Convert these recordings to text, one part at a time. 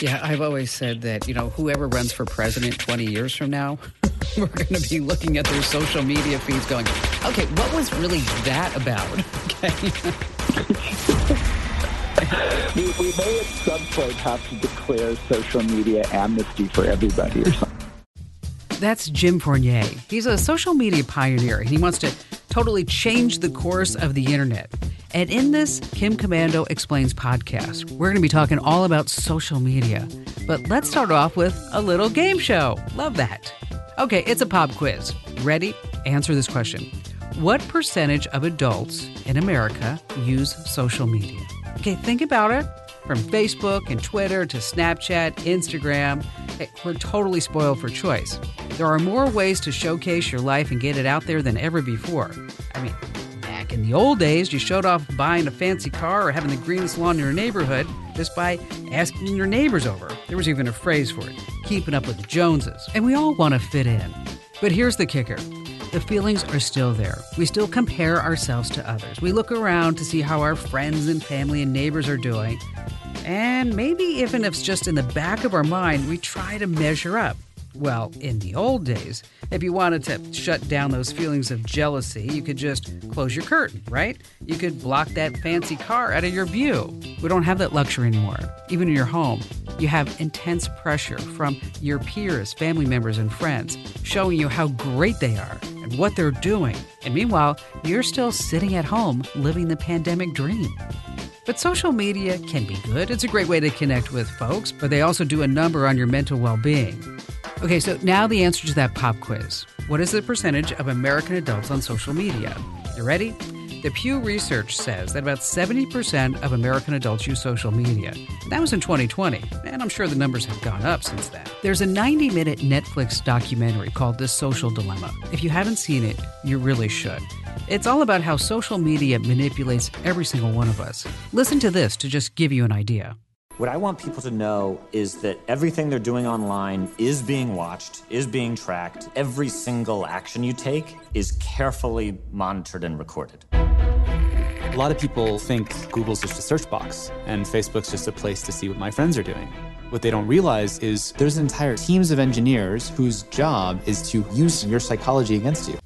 Yeah, I've always said that, you know, whoever runs for president 20 years from now, we're going to be looking at their social media feeds going, okay, what was really that about? Okay. we, we may at some point have to declare social media amnesty for everybody or something. That's Jim Fournier. He's a social media pioneer and he wants to totally change the course of the internet. And in this Kim Komando Explains podcast, we're going to be talking all about social media. But let's start off with a little game show. Love that. Okay, it's a pop quiz. Ready? Answer this question. What percentage of adults in America use social media? Okay, think about it. From Facebook and Twitter to Snapchat, Instagram, eh, we're totally spoiled for choice. There are more ways to showcase your life and get it out there than ever before. I mean, in the old days, you showed off buying a fancy car or having the greenest lawn in your neighborhood just by asking your neighbors over. There was even a phrase for it keeping up with the Joneses. And we all want to fit in. But here's the kicker the feelings are still there. We still compare ourselves to others. We look around to see how our friends and family and neighbors are doing. And maybe even if it's just in the back of our mind, we try to measure up. Well, in the old days, if you wanted to shut down those feelings of jealousy, you could just close your curtain, right? You could block that fancy car out of your view. We don't have that luxury anymore. Even in your home, you have intense pressure from your peers, family members, and friends showing you how great they are and what they're doing. And meanwhile, you're still sitting at home living the pandemic dream. But social media can be good. It's a great way to connect with folks, but they also do a number on your mental well being. Okay, so now the answer to that pop quiz. What is the percentage of American adults on social media? You ready? The Pew Research says that about 70% of American adults use social media. That was in 2020, and I'm sure the numbers have gone up since then. There's a 90 minute Netflix documentary called The Social Dilemma. If you haven't seen it, you really should. It's all about how social media manipulates every single one of us. Listen to this to just give you an idea. What I want people to know is that everything they're doing online is being watched, is being tracked. Every single action you take is carefully monitored and recorded. A lot of people think Google's just a search box and Facebook's just a place to see what my friends are doing. What they don't realize is there's entire teams of engineers whose job is to use your psychology against you.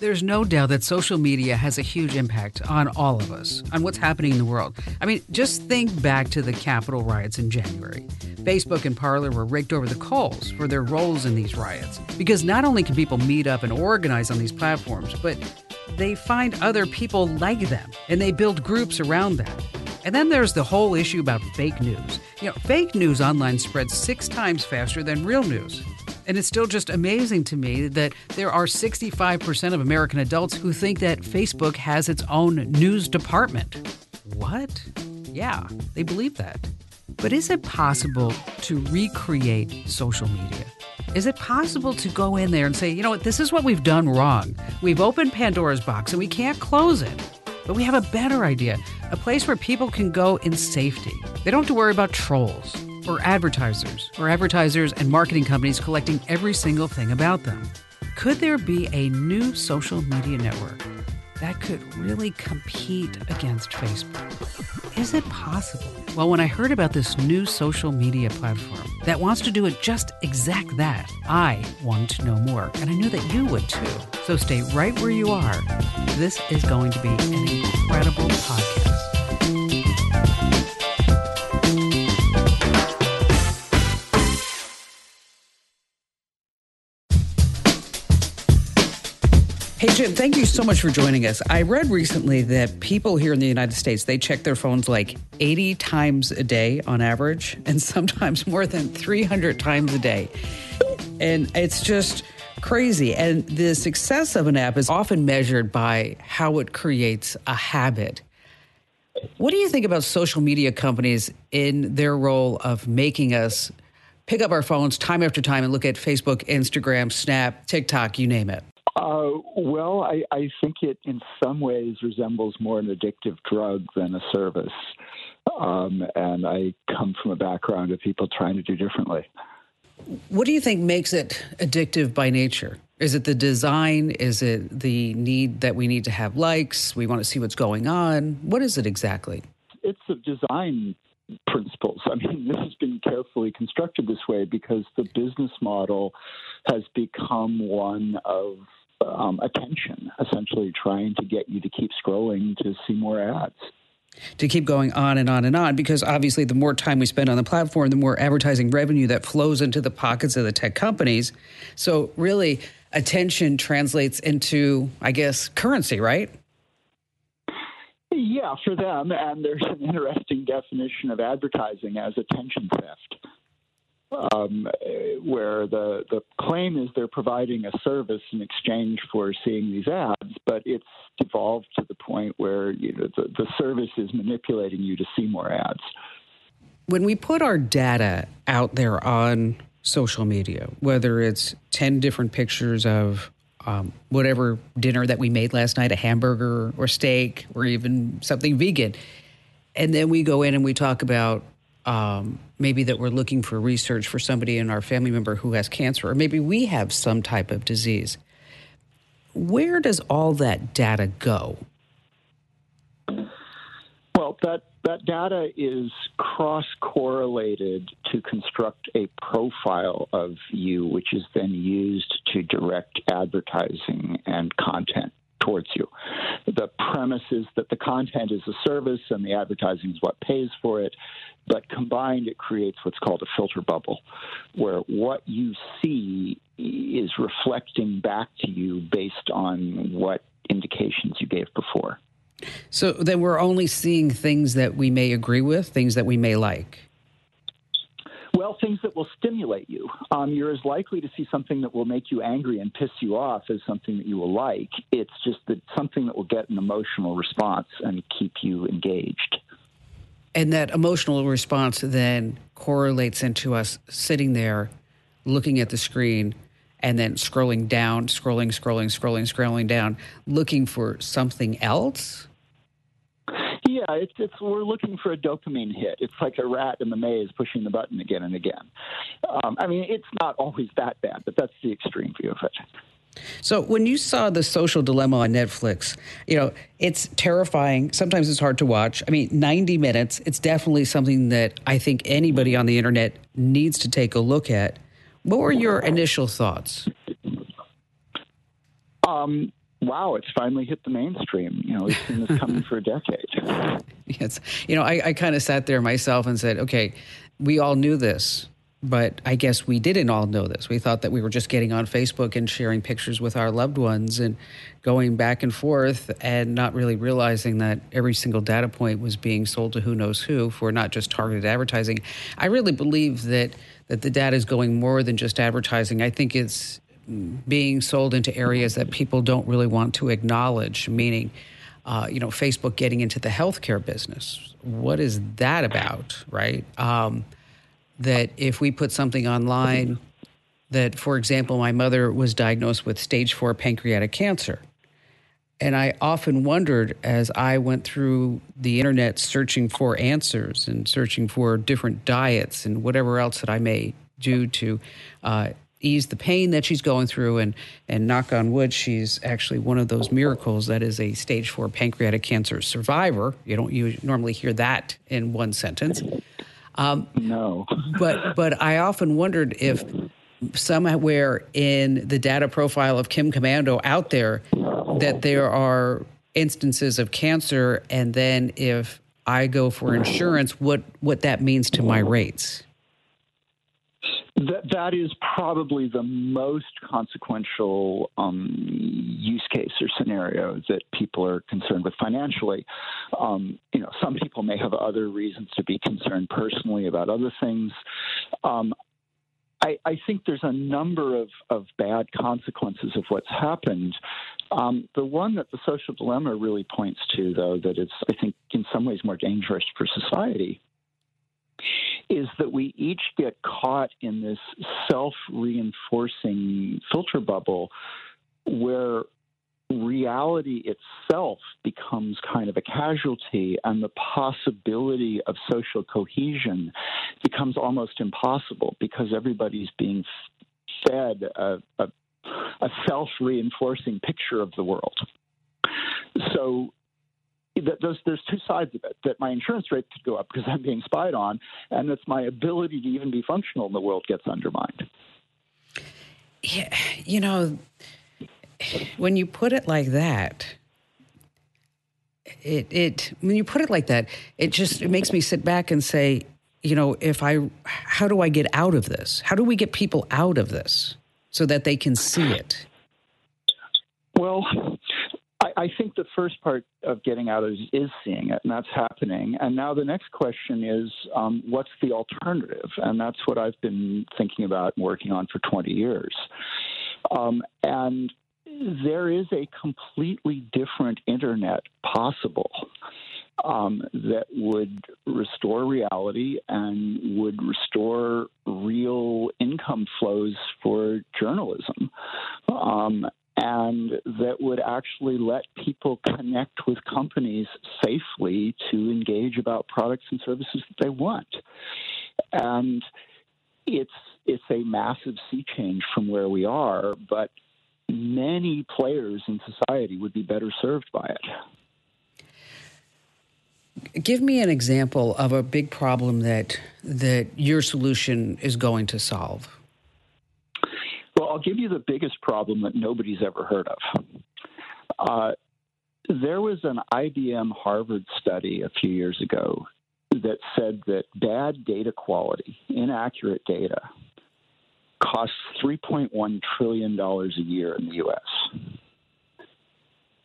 There's no doubt that social media has a huge impact on all of us, on what's happening in the world. I mean, just think back to the Capitol riots in January. Facebook and Parler were raked over the coals for their roles in these riots. Because not only can people meet up and organize on these platforms, but they find other people like them and they build groups around them. And then there's the whole issue about fake news. You know, fake news online spreads six times faster than real news. And it's still just amazing to me that there are 65% of American adults who think that Facebook has its own news department. What? Yeah, they believe that. But is it possible to recreate social media? Is it possible to go in there and say, you know what, this is what we've done wrong? We've opened Pandora's box and we can't close it. But we have a better idea a place where people can go in safety. They don't have to worry about trolls or advertisers, or advertisers and marketing companies collecting every single thing about them. Could there be a new social media network that could really compete against Facebook? Is it possible? Well, when I heard about this new social media platform that wants to do it just exact that, I wanted to know more, and I knew that you would too. So stay right where you are. This is going to be an incredible podcast. Hey Jim, thank you so much for joining us. I read recently that people here in the United States, they check their phones like 80 times a day on average and sometimes more than 300 times a day. And it's just crazy. And the success of an app is often measured by how it creates a habit. What do you think about social media companies in their role of making us pick up our phones time after time and look at Facebook, Instagram, Snap, TikTok, you name it? Uh, well, I, I think it in some ways resembles more an addictive drug than a service. Um, and I come from a background of people trying to do differently. What do you think makes it addictive by nature? Is it the design? Is it the need that we need to have likes? We want to see what's going on? What is it exactly? It's a design principles. I mean, this has been carefully constructed this way because the business model has become one of um, attention, essentially trying to get you to keep scrolling to see more ads. To keep going on and on and on, because obviously, the more time we spend on the platform, the more advertising revenue that flows into the pockets of the tech companies. So, really, attention translates into, I guess, currency, right? Yeah, for them. And there's an interesting definition of advertising as attention theft um, where the, the claim is they're providing a service in exchange for seeing these ads, but it's evolved to the point where you know, the, the service is manipulating you to see more ads. When we put our data out there on social media, whether it's 10 different pictures of um, whatever dinner that we made last night, a hamburger or steak or even something vegan, and then we go in and we talk about um, maybe that we're looking for research for somebody in our family member who has cancer, or maybe we have some type of disease. Where does all that data go? Well, that, that data is cross correlated to construct a profile of you, which is then used to direct advertising and content towards you. The premise is that the content is a service and the advertising is what pays for it. But combined, it creates what's called a filter bubble, where what you see is reflecting back to you based on what indications you gave before. So then we're only seeing things that we may agree with, things that we may like. Well, things that will stimulate you. Um, you're as likely to see something that will make you angry and piss you off as something that you will like. It's just that something that will get an emotional response and keep you engaged. And that emotional response then correlates into us sitting there looking at the screen and then scrolling down, scrolling, scrolling, scrolling, scrolling down, looking for something else? Yeah, it's, it's we're looking for a dopamine hit. It's like a rat in the maze pushing the button again and again. Um, I mean, it's not always that bad, but that's the extreme view of it. So when you saw the social dilemma on Netflix, you know, it's terrifying. Sometimes it's hard to watch. I mean, 90 minutes, it's definitely something that I think anybody on the internet needs to take a look at. What were your initial thoughts? Um, wow, it's finally hit the mainstream. You know, we've seen this coming for a decade. Yes. You know, I, I kind of sat there myself and said, okay, we all knew this but I guess we didn't all know this. We thought that we were just getting on Facebook and sharing pictures with our loved ones and going back and forth and not really realizing that every single data point was being sold to who knows who for not just targeted advertising. I really believe that that the data is going more than just advertising. I think it's being sold into areas that people don't really want to acknowledge, meaning uh, you know, Facebook getting into the healthcare business. What is that about, right? Um, that if we put something online that, for example, my mother was diagnosed with stage four pancreatic cancer. And I often wondered as I went through the internet searching for answers and searching for different diets and whatever else that I may do to uh, ease the pain that she's going through. And, and knock on wood, she's actually one of those miracles that is a stage four pancreatic cancer survivor. You don't you normally hear that in one sentence. Um, no. but but I often wondered if somewhere in the data profile of Kim Komando out there that there are instances of cancer, and then if I go for insurance, what what that means to my rates. That, that is probably the most consequential um, use case or scenario that people are concerned with financially. Um, you know, some people may have other reasons to be concerned personally about other things. Um, I, I, think there's a number of, of bad consequences of what's happened. Um, the one that the social dilemma really points to, though, that is, I think, in some ways more dangerous for society is that we each get caught in this self reinforcing filter bubble where reality itself becomes kind of a casualty and the possibility of social cohesion becomes almost impossible because everybody's being fed a, a, a self reinforcing picture of the world. So that there's, there's two sides of it that my insurance rate could go up because I'm being spied on, and that my ability to even be functional in the world gets undermined. Yeah, you know, when you put it like that, it it when you put it like that, it just it makes me sit back and say, you know, if I how do I get out of this? How do we get people out of this so that they can see it? Well, I, think the first part of getting out is, is seeing it, and that's happening. And now the next question is, um, what's the alternative? And that's what I've been thinking about and working on for 20 years. Um, and there is a completely different internet possible. Um, that would restore reality and would restore real income flows for journalism. Um, and that would actually let people connect with companies safely to engage about products and services that they want. And it's it's a massive sea change from where we are, but many players in society would be better served by it. Give me an example of a big problem that that your solution is going to solve. I'll give you the biggest problem that nobody's ever heard of. Uh, there was an IBM Harvard study a few years ago that said that bad data quality, inaccurate data, costs $3.1 trillion a year in the U.S.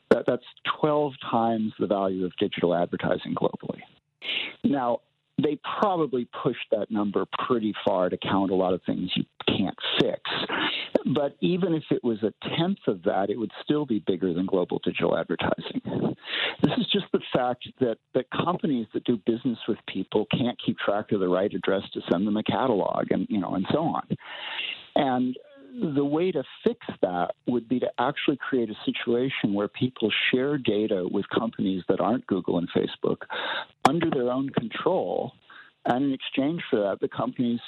That, that's 12 times the value of digital advertising globally. Now, they probably pushed that number pretty far to count a lot of things you can't fix. But even if it was a tenth of that, it would still be bigger than global digital advertising. This is just the fact that, that companies that do business with people can't keep track of the right address to send them a catalog and you know and so on. And the way to fix that would be to actually create a situation where people share data with companies that aren't Google and Facebook under their own control. And in exchange for that, the companies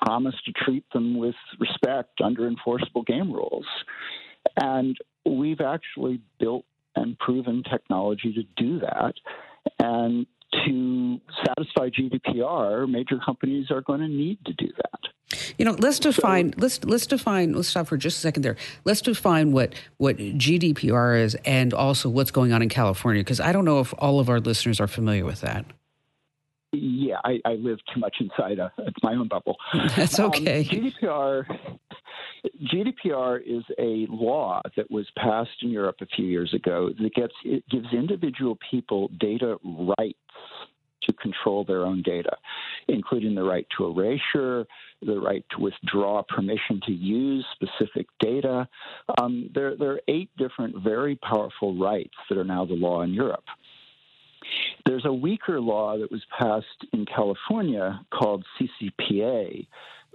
promise to treat them with respect under enforceable game rules. And we've actually built and proven technology to do that. And to satisfy GDPR, major companies are going to need to do that. You know, let's define. So, let's let's define. Let's stop for just a second there. Let's define what what GDPR is, and also what's going on in California, because I don't know if all of our listeners are familiar with that. Yeah, I, I live too much inside a, my own bubble. That's um, okay. Um, GDPR GDPR is a law that was passed in Europe a few years ago that gets it gives individual people data rights to control their own data, including the right to erasure, the right to withdraw permission to use specific data. Um, there, there are eight different very powerful rights that are now the law in Europe. There's a weaker law that was passed in California called CCPA,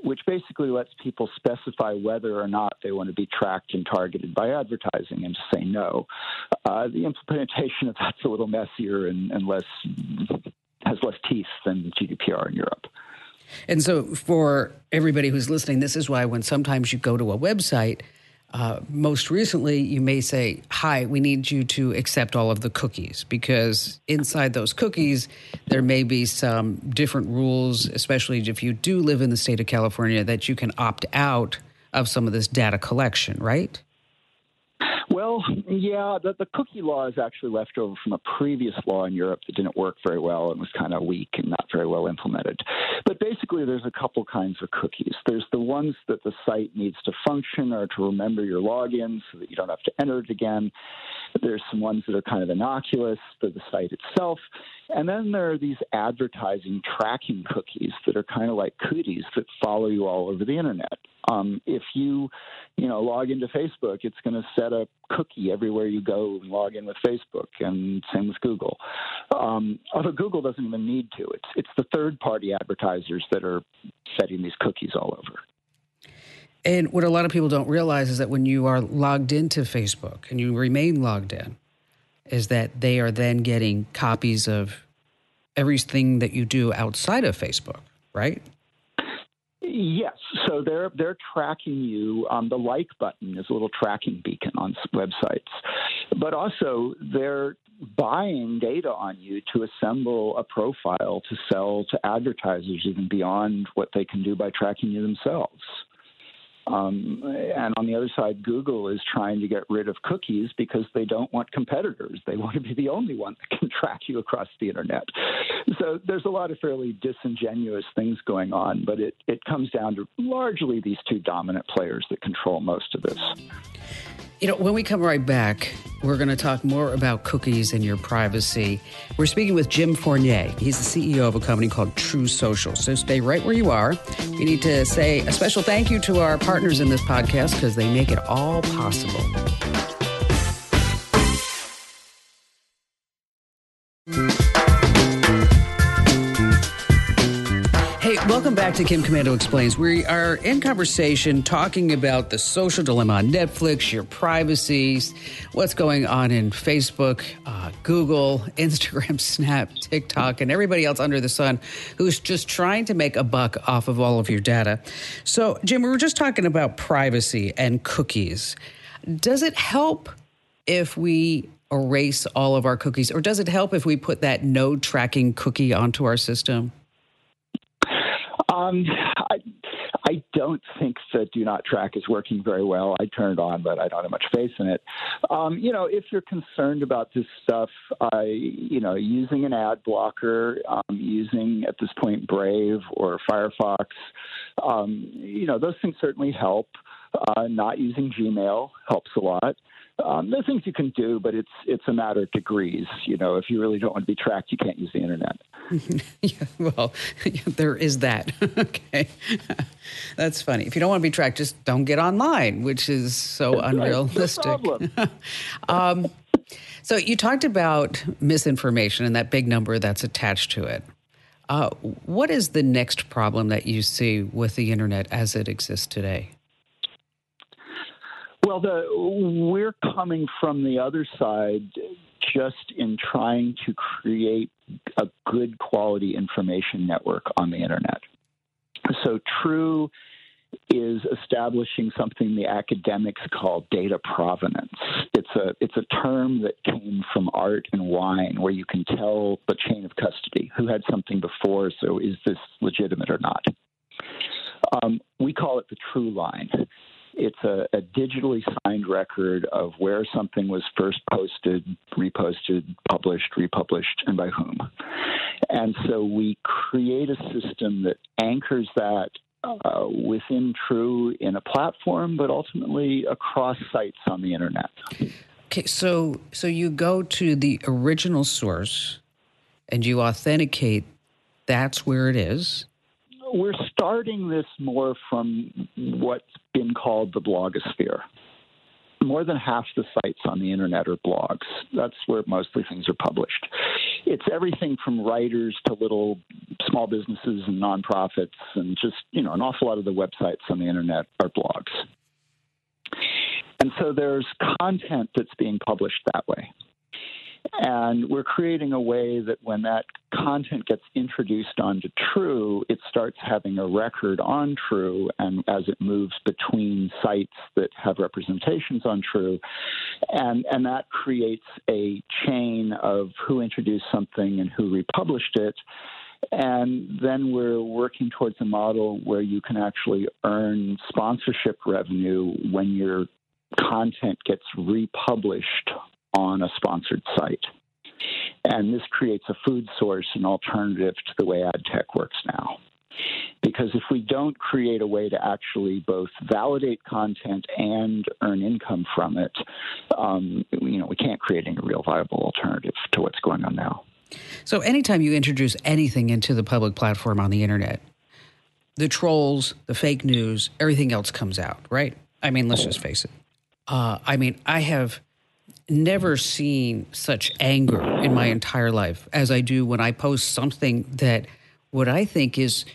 which basically lets people specify whether or not they want to be tracked and targeted by advertising and say no. Uh, the implementation of that's a little messier and, and less has less teeth than the GDPR in Europe. And so, for everybody who's listening, this is why when sometimes you go to a website uh, most recently, you may say, Hi, we need you to accept all of the cookies because inside those cookies, there may be some different rules, especially if you do live in the state of California, that you can opt out of some of this data collection, right? Well, yeah, the, the cookie law is actually left over from a previous law in Europe that didn't work very well and was kind of weak and not very well implemented. But basically, there's a couple kinds of cookies. There's the ones that the site needs to function or to remember your login so that you don't have to enter it again. There's some ones that are kind of innocuous for the site itself. And then there are these advertising tracking cookies that are kind of like cooties that follow you all over the internet. Um, if you, you know, log into Facebook, it's going to set a cookie everywhere you go and log in with Facebook, and same with Google. Um, although Google doesn't even need to, it's it's the third-party advertisers that are setting these cookies all over. And what a lot of people don't realize is that when you are logged into Facebook and you remain logged in, is that they are then getting copies of everything that you do outside of Facebook, right? Yes, so they're they're tracking you. Um, the like button is a little tracking beacon on websites, but also they're buying data on you to assemble a profile to sell to advertisers, even beyond what they can do by tracking you themselves. Um, and on the other side, Google is trying to get rid of cookies because they don't want competitors. They want to be the only one that can track you across the internet. So there's a lot of fairly disingenuous things going on, but it, it comes down to largely these two dominant players that control most of this. You know, when we come right back, we're going to talk more about cookies and your privacy. We're speaking with Jim Fournier. He's the CEO of a company called True Social. So stay right where you are. We need to say a special thank you to our partners in this podcast because they make it all possible. To Kim Komando Explains. We are in conversation talking about the social dilemma on Netflix, your privacy, what's going on in Facebook, uh, Google, Instagram, Snap, TikTok, and everybody else under the sun who's just trying to make a buck off of all of your data. So, Jim, we were just talking about privacy and cookies. Does it help if we erase all of our cookies, or does it help if we put that no tracking cookie onto our system? Um, I, I don't think that Do Not Track is working very well. I turned it on, but I don't have much faith in it. Um, you know, if you're concerned about this stuff, I, you know, using an ad blocker, um, using at this point Brave or Firefox, um, you know, those things certainly help. Uh, not using Gmail helps a lot. Um, there's things you can do, but it's it's a matter of degrees. You know, if you really don't want to be tracked, you can't use the internet. yeah, well, there is that. okay, that's funny. If you don't want to be tracked, just don't get online, which is so that's unrealistic. Right. um, so you talked about misinformation and that big number that's attached to it. Uh, what is the next problem that you see with the internet as it exists today? Well, the, we're coming from the other side just in trying to create a good quality information network on the internet. So, True is establishing something the academics call data provenance. It's a it's a term that came from art and wine, where you can tell the chain of custody who had something before. So, is this legitimate or not? Um, we call it the true line. It's a, a, digitally signed record of where something was first posted, reposted, published, republished, and by whom. And so we create a system that anchors that uh, within True in a platform, but ultimately across sites on the internet. Okay, so so you go to the original source and you authenticate that's where it is we're starting this more from what's been called the blogosphere. More than half the sites on the internet are blogs. That's where mostly things are published. It's everything from writers to little small businesses and nonprofits, and just, you know, an awful lot of the websites on the internet are blogs. And so there's content that's being published that way. And we're creating a way that when that content gets introduced onto True, it starts having a record on True, and as it moves between sites that have representations on True, and and that creates a chain of who introduced something and who republished it. And then we're working towards a model where you can actually earn sponsorship revenue when your content gets republished on a sponsored site. And this creates a food source, an alternative to the way ad tech works now. Because if we don't create a way to actually both validate content and earn income from it, um, you know, we can't create any real viable alternative to what's going on now. So, anytime you introduce anything into the public platform on the internet, the trolls, the fake news, everything else comes out, right? I mean, let's just face it. Uh, I mean, I have never seen such anger in my entire life as I do when I post something that what I think is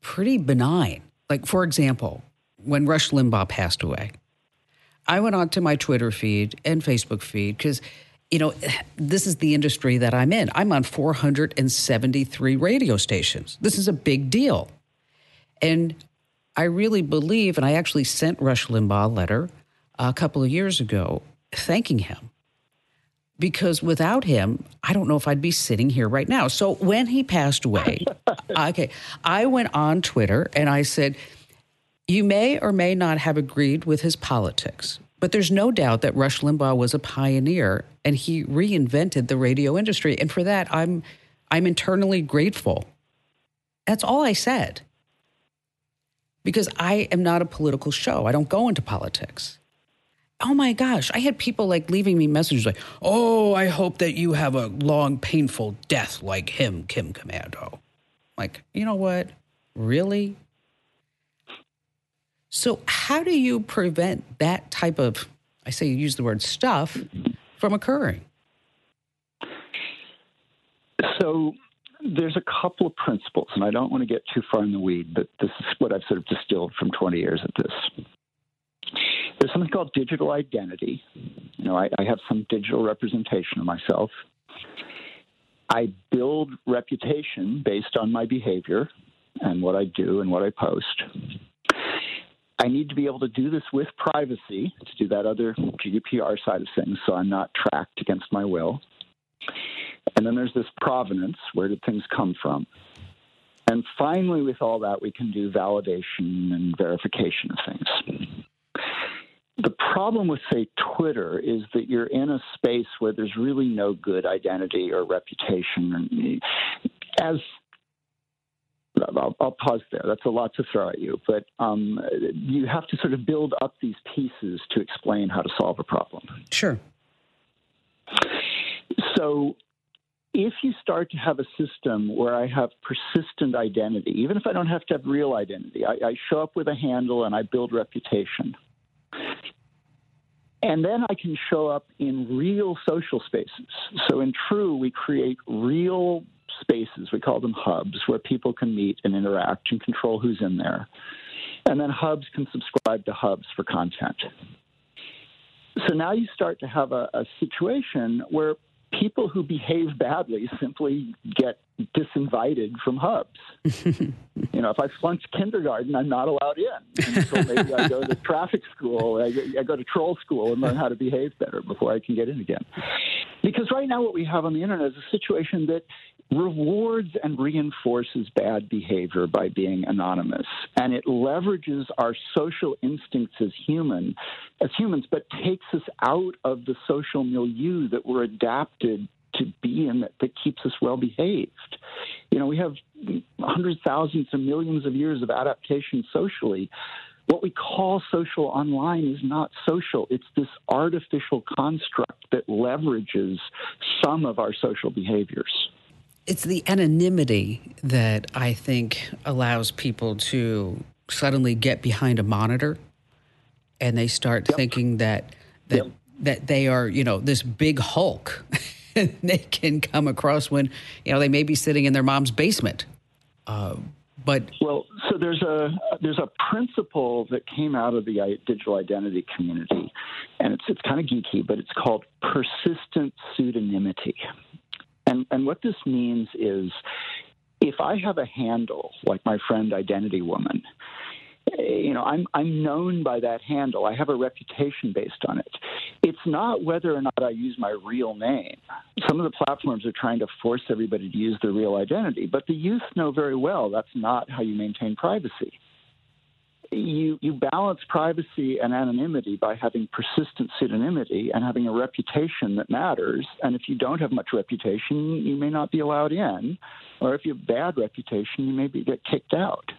pretty benign. Like, for example, when Rush Limbaugh passed away, I went onto my Twitter feed and Facebook feed because, you know, this is the industry that I'm in. I'm on 473 radio stations. This is a big deal. And I really believe, and I actually sent Rush Limbaugh a letter a couple of years ago thanking him. because without him, I don't know if I'd be sitting here right now. So when he passed away, okay, I went on Twitter and I said, You may or may not have agreed with his politics, but there's no doubt that Rush Limbaugh was a pioneer and he reinvented the radio industry. And for that, I'm I'm internally grateful. That's all I said. Because I am not a political show. I don't go into politics oh my gosh, I had people like leaving me messages like, oh, I hope that you have a long, painful death like him, Kim Komando. Like, you know what? Really? So, how do you prevent that type of, I say use the word stuff, from occurring? So, there's a couple of principles, and I don't want to get too far in the weed, but this is what I've sort of distilled from 20 years at this. There's something called digital identity. You know, I, I have some digital representation of myself. I build reputation based on my behavior and what I do and what I post. I need to be able to do this with privacy to do that other GDPR side of things so I'm not tracked against my will. And then there's this provenance where did things come from? And finally, with all that, we can do validation and verification of things. The problem with, say, Twitter is that you're in a space where there's really no good identity or reputation. As I'll, I'll, pause there. That's a lot to throw at you, but um, you have to sort of build up these pieces to explain how to solve a problem. Sure. So, if you start to have a system where I have persistent identity, even if I don't have to have real identity, I, I show up with a handle and I build reputation. And then I can show up in real social spaces. So in True, we create real spaces. We call them hubs where people can meet and interact and control who's in there. And then hubs can subscribe to hubs for content. So now you start to have a, a situation where people who behave badly simply get disinvited from hubs. you know, if I flunked kindergarten, I'm not allowed in. And so maybe I go to traffic school, I go, I go to troll school and learn how to behave better before I can get in again. Because right now, what we have on the internet is a situation that rewards and reinforces bad behavior by being anonymous, and it leverages our social instincts as human, as humans, but takes us out of the social milieu that we're adapted to be in that, that keeps us well behaved. You know, we have hundreds, thousands, and millions of years of adaptation socially. What we call social online is not social. It's this artificial construct that leverages some of our social behaviors. It's the anonymity that I think allows people to suddenly get behind a monitor and they start yep. thinking that that yep. that they are, you know, this big Hulk. they can come across when you know they may be sitting in their mom's basement. Uh, but well, so there's a there's a principle that came out of the digital identity community, and it's it's kind of geeky, but it's called persistent pseudonymity. And and what this means is, if I have a handle like my friend Identity Woman, eh, you know, I'm I'm known by that handle. I have a reputation based on it. It's not whether or not I use my real name. Some of the platforms are trying to force everybody to use their real identity, but the youth know very well that's not how you maintain privacy. You you balance privacy and anonymity by having persistent pseudonymity and having a reputation that matters. And if you don't have much reputation, you may not be allowed in, or if you have bad reputation, you may be get kicked out.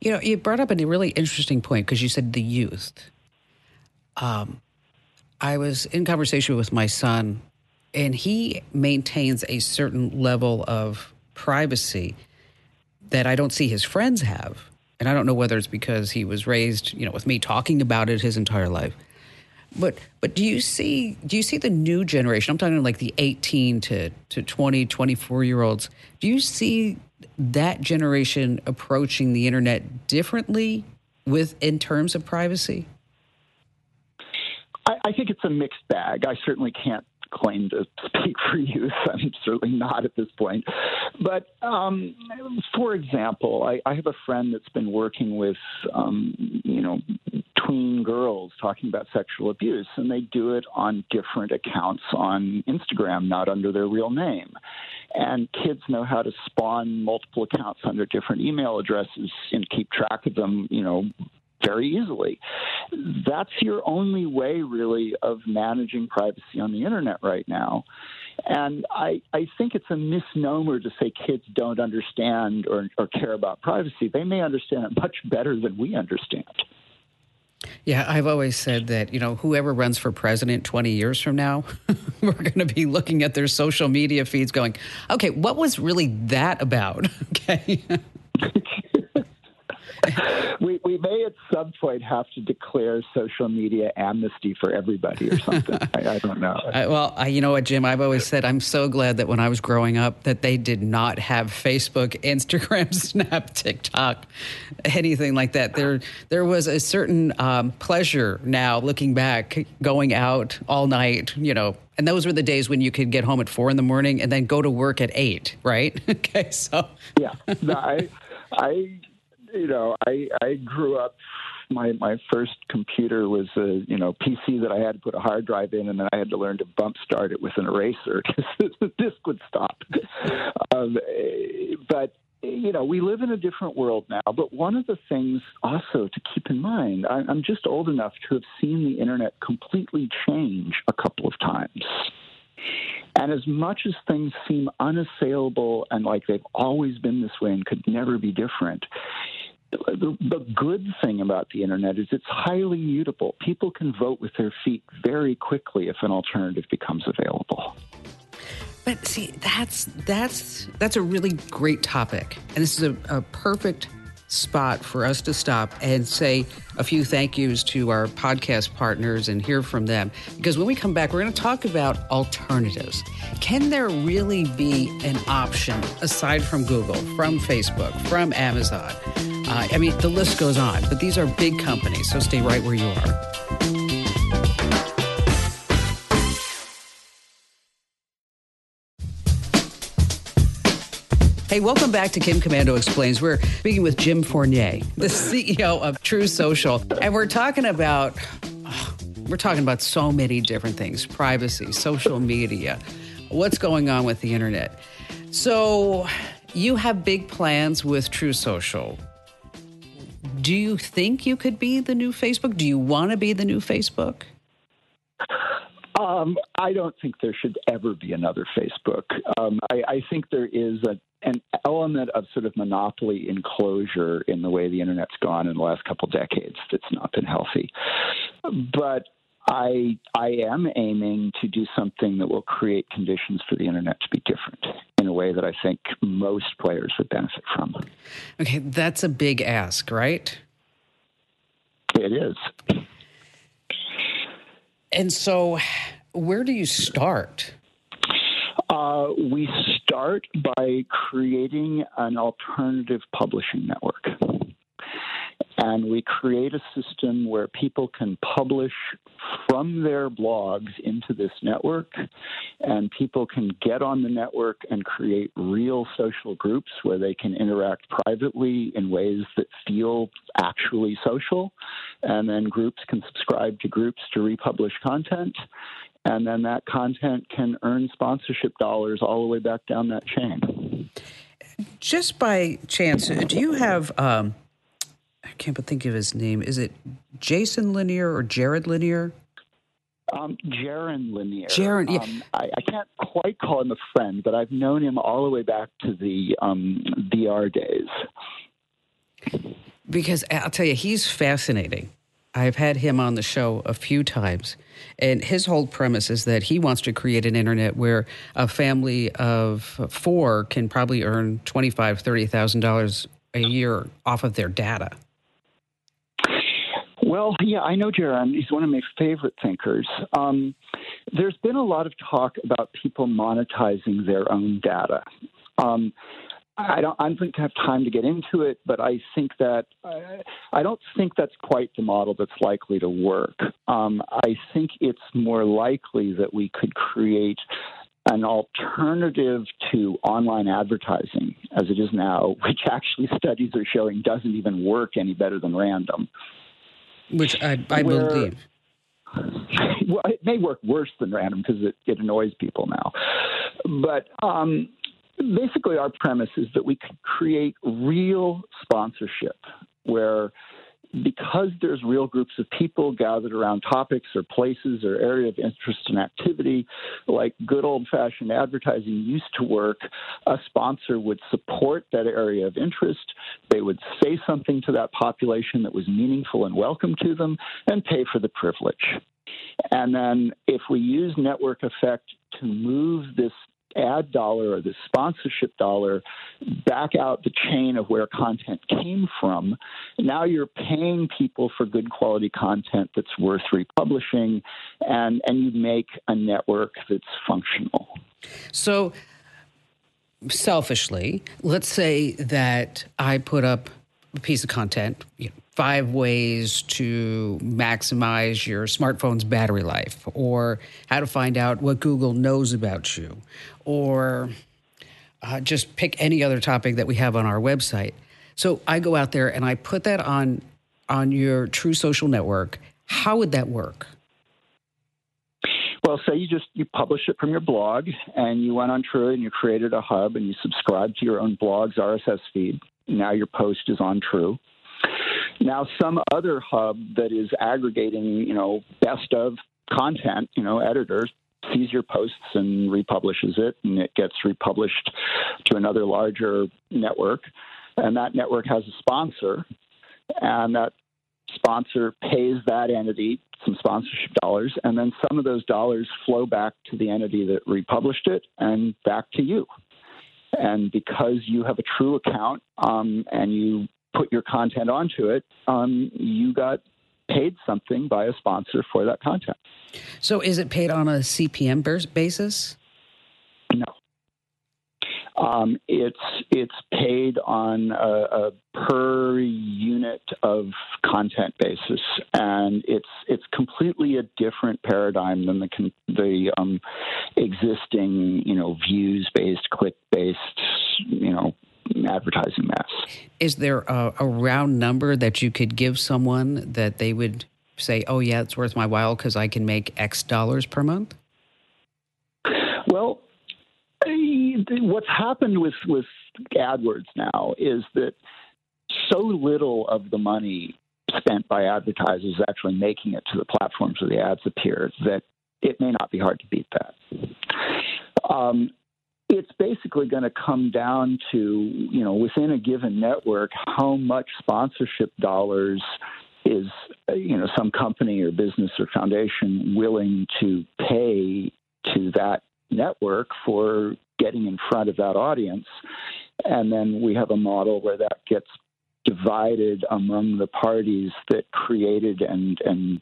You know, you brought up a really interesting point because you said the youth. Um, I was in conversation with my son, and he maintains a certain level of privacy that I don't see his friends have. And I don't know whether it's because he was raised, you know, with me talking about it his entire life. But but do you see do you see the new generation? I'm talking like the 18 to to 20, 24 year olds. Do you see that generation approaching the internet differently with in terms of privacy? I, I think it's a mixed bag. I certainly can't claim to speak for youth. I'm certainly not at this point. But um, for example, I, I, have a friend that's been working with, um, you know, tween girls talking about sexual abuse, and they do it on different accounts on Instagram, not under their real name. And kids know how to spawn multiple accounts under different email addresses and keep track of them, you know, very easily. That's your only way, really, of managing privacy on the internet right now. And I, I think it's a misnomer to say kids don't understand or, or care about privacy. They may understand it much better than we understand. Yeah, I've always said that, you know, whoever runs for president 20 years from now, we're going to be looking at their social media feeds going, okay, what was really that about? Okay. we, we may at some point have to declare social media amnesty for everybody or something. I, I, don't know. I, well, I, you know what, Jim? I've always said I'm so glad that when I was growing up that they did not have Facebook, Instagram, Snap, TikTok, anything like that. There, there was a certain um, pleasure now looking back, going out all night, you know, and those were the days when you could get home at four in the morning and then go to work at eight, right? okay, so yeah, no, I, I you know, I I grew up. My my first computer was a you know PC that I had to put a hard drive in, and then I had to learn to bump start it with an eraser because the disk would stop. Um, but you know, we live in a different world now. But one of the things also to keep in mind, I, I'm just old enough to have seen the internet completely change a couple of times. And as much as things seem unassailable and like they've always been this way and could never be different, the, the, good thing about the internet is it's highly mutable. People can vote with their feet very quickly if an alternative becomes available. But see, that's that's that's a really great topic, and this is a, a perfect spot for us to stop and say a few thank yous to our podcast partners and hear from them. Because when we come back, we're going to talk about alternatives. Can there really be an option aside from Google, from Facebook, from Amazon? Uh, I mean, the list goes on, but these are big companies, so stay right where you are. Hey, welcome back to Kim Komando Explains. We're speaking with Jim Fournier, the CEO of True Social, and we're talking about we're talking about so many different things: privacy, social media, what's going on with the internet. So, you have big plans with True Social. Do you think you could be the new Facebook? Do you want to be the new Facebook? Um, I don't think there should ever be another Facebook. Um, I, I, think there is a, an element of sort of monopoly enclosure in the way the internet's gone in the last couple decades that's not been healthy. But I I am aiming to do something that will create conditions for the internet to be different in a way that I think most players would benefit from. Okay, that's a big ask, right? It is. And so, where do you start? Uh, we start by creating an alternative publishing network. And we create a system where people can publish from their blogs into this network, and people can get on the network and create real social groups where they can interact privately in ways that feel actually social. And then groups can subscribe to groups to republish content and then that content can earn sponsorship dollars all the way back down that chain. Just by chance, do you have? Um, I can't but think of his name. Is it Jason Lanier or Jared Lanier? Um, Jaron Lanier. Jaron, yeah. Um, I, I, can't quite call him a friend, but I've known him all the way back to the um, VR days. Because I'll tell you, he's fascinating. I've had him on the show a few times. And his whole premise is that he wants to create an internet where a family of four can probably earn $25,000, $30,000 a year off of their data. Well, yeah, I know Jaron. He's one of my favorite thinkers. Um, there's been a lot of talk about people monetizing their own data. Um, I don't. I don't think I have time to get into it, but I think that I, I don't think that's quite the model that's likely to work. Um, I think it's more likely that we could create an alternative to online advertising as it is now, which actually studies are showing doesn't even work any better than random. Which I, I Where, believe. Well, it may work worse than random because it, it annoys people now. But um, basically, our premise is that we can create real sponsorship where because there's real groups of people gathered around topics or places or area of interest and activity, like good old fashioned advertising used to work, a sponsor would support that area of interest. They would say something to that population that was meaningful and welcome to them and pay for the privilege. And then if we use network effect to move this ad dollar or the sponsorship dollar back out the chain of where content came from. Now you're paying people for good quality content that's worth republishing, and, and you make a network that's functional. So, selfishly, let's say that I put up a piece of content, you know, five ways to maximize your smartphone's battery life, or how to find out what Google knows about you, or uh, just pick any other topic that we have on our website. So I go out there and I put that on on your True Social network. How would that work? Well, say you just you publish it from your blog, and you went on True and you created a hub, and you subscribed to your own blog's RSS feed. Now your post is on True. Now, some other hub that is aggregating, you know, best of content, you know, editors sees your posts and republishes it, and it gets republished to another larger network. And that network has a sponsor, and that sponsor pays that entity some sponsorship dollars, and then some of those dollars flow back to the entity that republished it and back to you. And because you have a true account um, and you put your content onto it, um, you got paid something by a sponsor for that content. So is it paid on a CPM basis? No. Um, it's it's paid on a, a, per unit of content basis, and it's it's completely a different paradigm than the the um, existing you know views based, click based you know advertising mass. Is there a, a, round number that you could give someone that they would say, "Oh yeah, it's worth my while because I can make X dollars per month"? Well, what's happened with with AdWords now is that so little of the money spent by advertisers is actually making it to the platforms where the ads appear that it may not be hard to beat that. Um, it's basically going to come down to, you know, within a given network, how much sponsorship dollars is, you know, some company or business or foundation willing to pay to that network for getting in front of that audience. And then we have a model where that gets divided among the parties that created and, and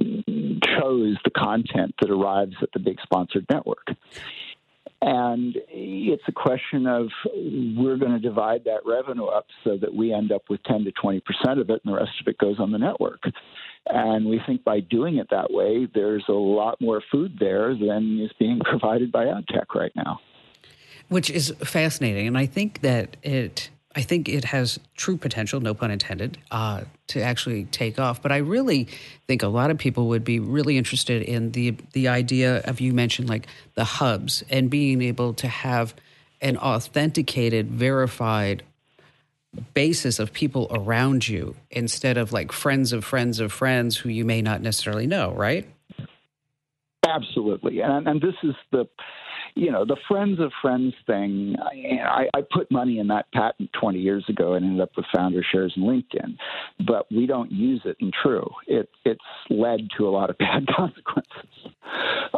chose the content that arrives at the big sponsored network. And it's a question of we're going to divide that revenue up so that we end up with 10 to 20 percent of it, and the rest of it goes on the network. And we think by doing it that way, there's a lot more food there than is being provided by ad tech right now. Which is fascinating. And I think that it I think it has true potential, no pun intended, uh, to actually take off. But I really think a lot of people would be really interested in the the idea of you mentioned like the hubs and being able to have an authenticated, verified basis of people around you instead of like friends of friends of friends who you may not necessarily know, right? Absolutely, and and this is the you know, the friends of friends thing, I, I put money in that patent 20 years ago and ended up with founder shares in LinkedIn, but we don't use it in True. It, it's led to a lot of bad consequences.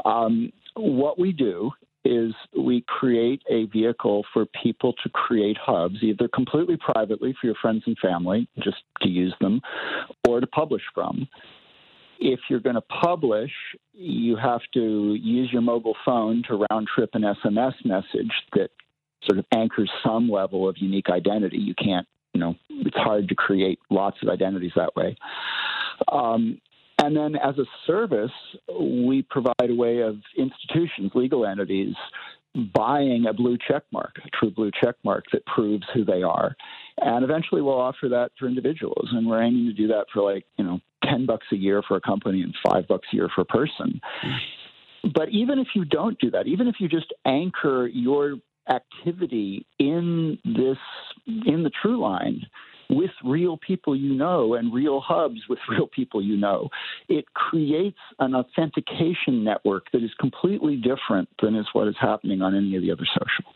Um, what we do is we create a vehicle for people to create hubs, either completely privately for your friends and family, just to use them, or to publish from if you're going to publish, you have to use your mobile phone to round trip an SMS message that sort of anchors some level of unique identity. You can't, you know, it's hard to create lots of identities that way. Um, and then as a service, we provide a way of institutions, legal entities, buying a blue check mark, a true blue check mark that proves who they are. And eventually we'll offer that for individuals. And we're aiming to do that for like, you know, 10 bucks a year for a company and five bucks a year for a person. But even if you don't do that, even if you just anchor your activity in this, in the true line, with real people you know and real hubs with real people you know. It creates an authentication network that is completely different than is what is happening on any of the other social.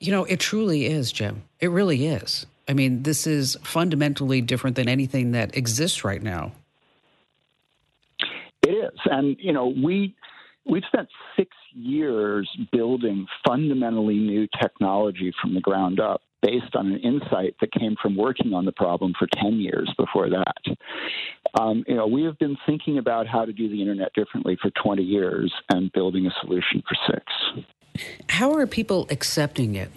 You know, it truly is, Jim. It really is. I mean, this is fundamentally different than anything that exists right now. It is. And, you know, we we've spent six years building fundamentally new technology from the ground up based on an insight that came from working on the problem for 10 years before that. Um, you know, we have been thinking about how to do the internet differently for 20 years and building a solution for six. How are people accepting it?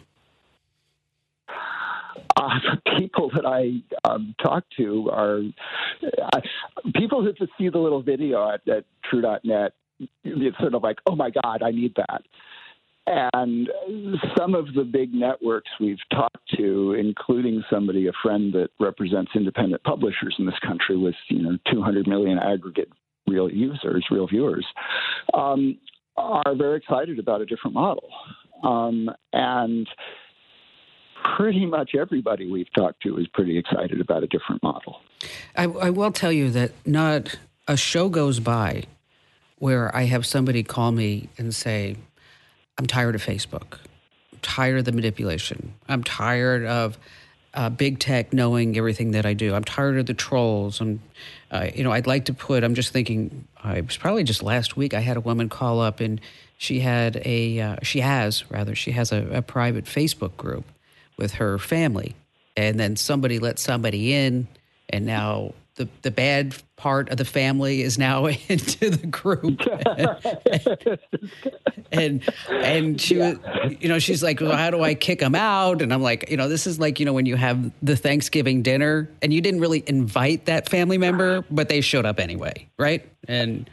Uh, the people that I um, talk to are uh, people that just see the little video at, at True.net. It's sort of like, oh my God, I need that. And some of the big networks we've talked to, including somebody, a friend that represents independent publishers in this country with you know 200 million aggregate real users, real viewers, um, are very excited about a different model. Um, and pretty much everybody we've talked to is pretty excited about a different model. I, I will tell you that not a show goes by where I have somebody call me and say, I'm tired of Facebook. I'm tired of the manipulation. I'm tired of uh, big tech knowing everything that I do. I'm tired of the trolls. And, uh, you know, I'd like to put, I'm just thinking, it was probably just last week I had a woman call up and she had a, uh, she has rather, she has a, a private Facebook group with her family. And then somebody let somebody in and now the, the bad part of the family is now into the group and and she yeah. was you know she's like well how do i kick them out and i'm like you know this is like you know when you have the thanksgiving dinner and you didn't really invite that family member but they showed up anyway right and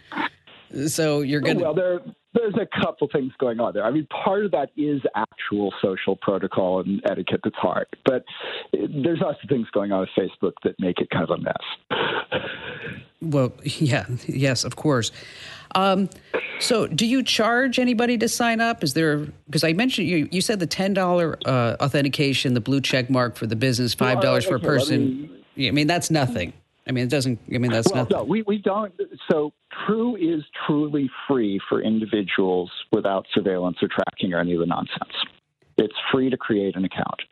so you're oh, gonna well there there's a couple things going on there. I mean, part of that is actual social protocol and etiquette that's hard, but there's also things going on with Facebook that make it kind of a mess. Well, yeah, yes, of course. Um, so, do you charge anybody to sign up? Is there because I mentioned you? You said the ten dollar uh, authentication, the blue check mark for the business, five dollars well, for a person. I mean, that's nothing. I mean, it doesn't. I mean, that's well, nothing. No, we we don't. So, True is truly free for individuals without surveillance or tracking or any of the nonsense. It's free to create an account.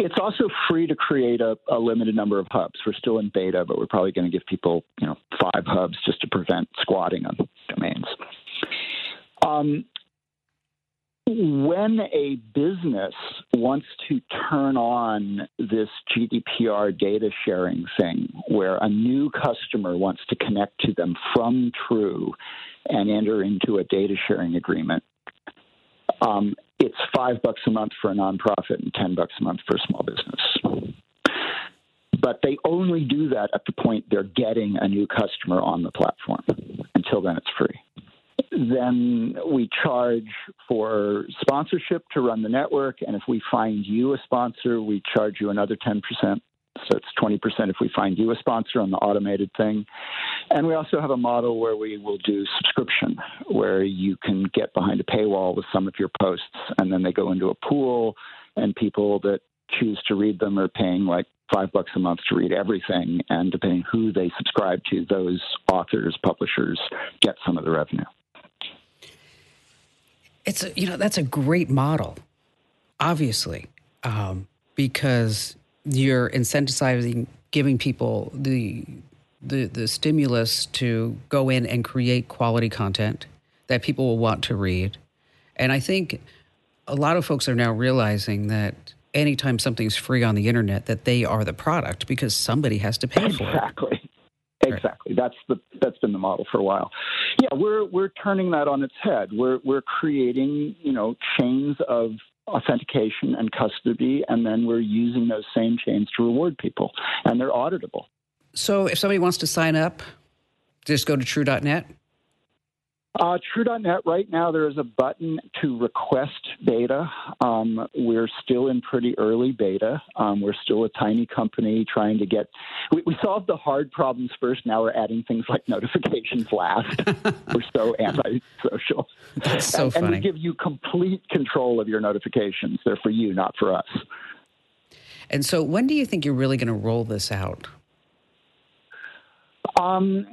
It's also free to create a, a, limited number of hubs. We're still in beta, but we're probably going to give people, you know, five hubs just to prevent squatting on domains. Um, when a business wants to turn on this GDPR data sharing thing, where a new customer wants to connect to them from True and enter into a data sharing agreement, um, it's five bucks a month for a nonprofit and ten bucks a month for a small business. But they only do that at the point they're getting a new customer on the platform. Until then, it's free. Then we charge for sponsorship to run the network, and if we find you a sponsor, we charge you another 10%. So it's 20% if we find you a sponsor on the automated thing. And we also have a model where we will do subscription, where you can get behind a paywall with some of your posts, and then they go into a pool, and people that choose to read them are paying like five bucks a month to read everything. And depending who they subscribe to, those authors, publishers get some of the revenue. It's a, you know that's a great model, obviously, um, because you're incentivizing giving people the the the stimulus to go in and create quality content that people will want to read. And I think a lot of folks are now realizing that anytime something's free on the internet that they are the product because somebody has to pay for it. Exactly. Exactly. That's the that's been the model for a while. Yeah, we're we're turning that on its head. We're we're creating you know chains of authentication and custody, and then we're using those same chains to reward people, and they're auditable. So, if somebody wants to sign up, just go to True.net. Uh, True.net, right now, there is a button to request beta. Um, we're still in pretty early beta. Um, we're still a tiny company trying to get. We, we solved the hard problems first. Now we're adding things like notifications last. we're so anti-social. That's so and, funny. And we give you complete control of your notifications. They're for you, not for us. And so, when do you think you're really going to roll this out? Um,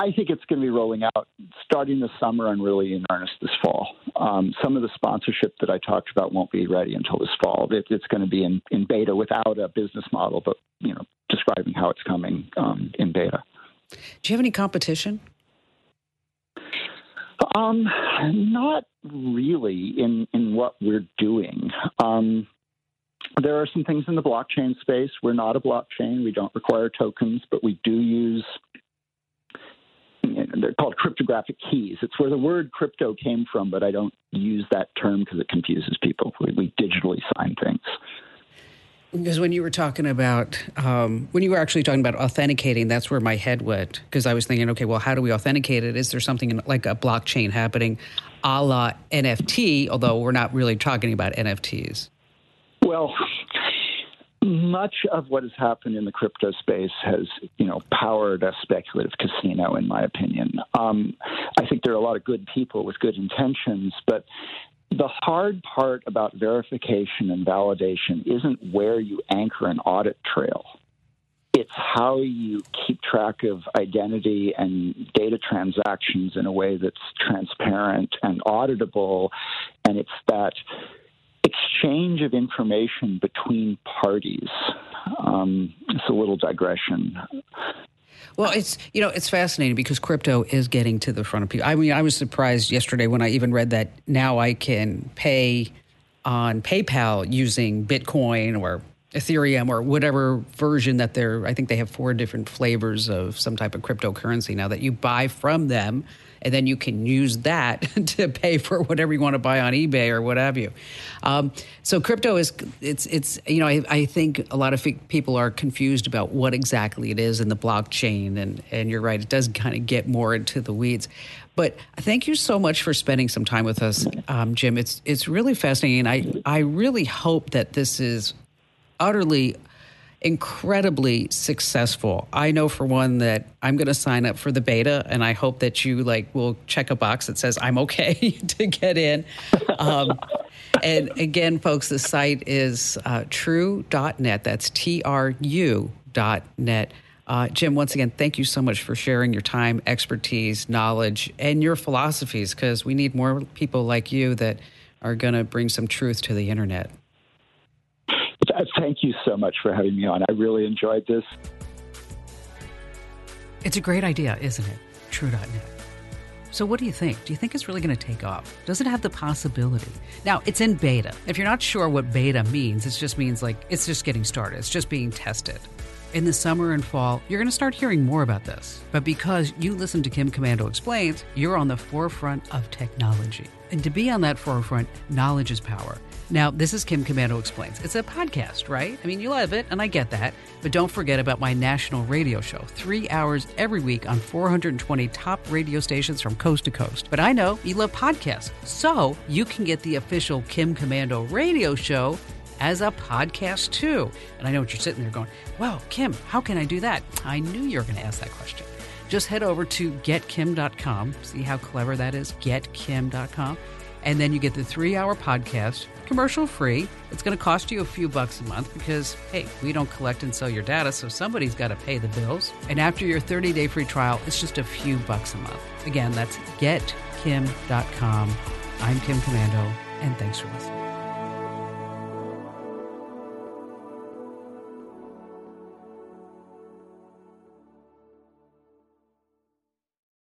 I think it's going to be rolling out starting this summer and really in earnest this fall. Um, some of the sponsorship that I talked about won't be ready until this fall. It, it's going to be in, in beta without a business model, but you know, describing how it's coming um, in beta. Do you have any competition? Um, not really in in what we're doing. Um, there are some things in the blockchain space. We're not a blockchain. We don't require tokens, but we do use they're called cryptographic keys. It's where the word crypto came from, but I don't use that term because it confuses people. We, we, digitally sign things. Because when you were talking about, um, when you were actually talking about authenticating, that's where my head went. Because I was thinking, okay, well, how do we authenticate it? Is there something like a blockchain happening a la NFT, although we're not really talking about NFTs? Well, much of what has happened in the crypto space has, you know, powered a speculative casino, in my opinion. Um, I think there are a lot of good people with good intentions, but the hard part about verification and validation isn't where you anchor an audit trail. It's how you keep track of identity and data transactions in a way that's transparent and auditable. And it's that exchange of information between parties. Um, it's a little digression. Well, it's you know it's fascinating because crypto is getting to the front of people. I mean, I was surprised yesterday when I even read that now I can pay on PayPal using Bitcoin or Ethereum or whatever version that they're. I think they have four different flavors of some type of cryptocurrency now that you buy from them and then you can use that to pay for whatever you want to buy on eBay or what have you. Um, so crypto is it's it's you know I, I think a lot of people are confused about what exactly it is in the blockchain, and and you're right, it does kind of get more into the weeds. But thank you so much for spending some time with us, um, Jim. It's it's really fascinating. I I really hope that this is utterly incredibly successful. I know for one that I'm going to sign up for the beta, and I hope that you like will check a box that says I'm okay to get in. Um, and again, folks, the site is uh, true.net. That's T R U dot net. Uh, Jim, once again, thank you so much for sharing your time, expertise, knowledge, and your philosophies because we need more people like you that are going to bring some truth to the internet. Thank you so much for having me on. I really enjoyed this. It's a great idea, isn't it? True.net. So, what do you think? Do you think it's really going to take off? Does it have the possibility? Now, it's in beta. If you're not sure what beta means, it just means like it's just getting started, it's just being tested. In the summer and fall, you're going to start hearing more about this. But because you listen to Kim Komando Explains, you're on the forefront of technology. And to be on that forefront, knowledge is power. Now, this is Kim Komando Explains. It's a podcast, right? I mean, you love it, and I get that. But don't forget about my national radio show, three hours every week on 420 top radio stations from coast to coast. But I know you love podcasts, so you can get the official Kim Komando radio show as a podcast too. And I know what you're sitting there going, well, Kim, how can I do that? I knew you were going to ask that question. Just head over to getkim.com. See how clever that is? Getkim.com. And then you get the three hour podcast commercial free. It's going to cost you a few bucks a month because, hey, we don't collect and sell your data, so somebody's got to pay the bills. And after your 30 day free trial, it's just a few bucks a month. Again, that's getkim.com. I'm Kim Komando, and thanks for listening.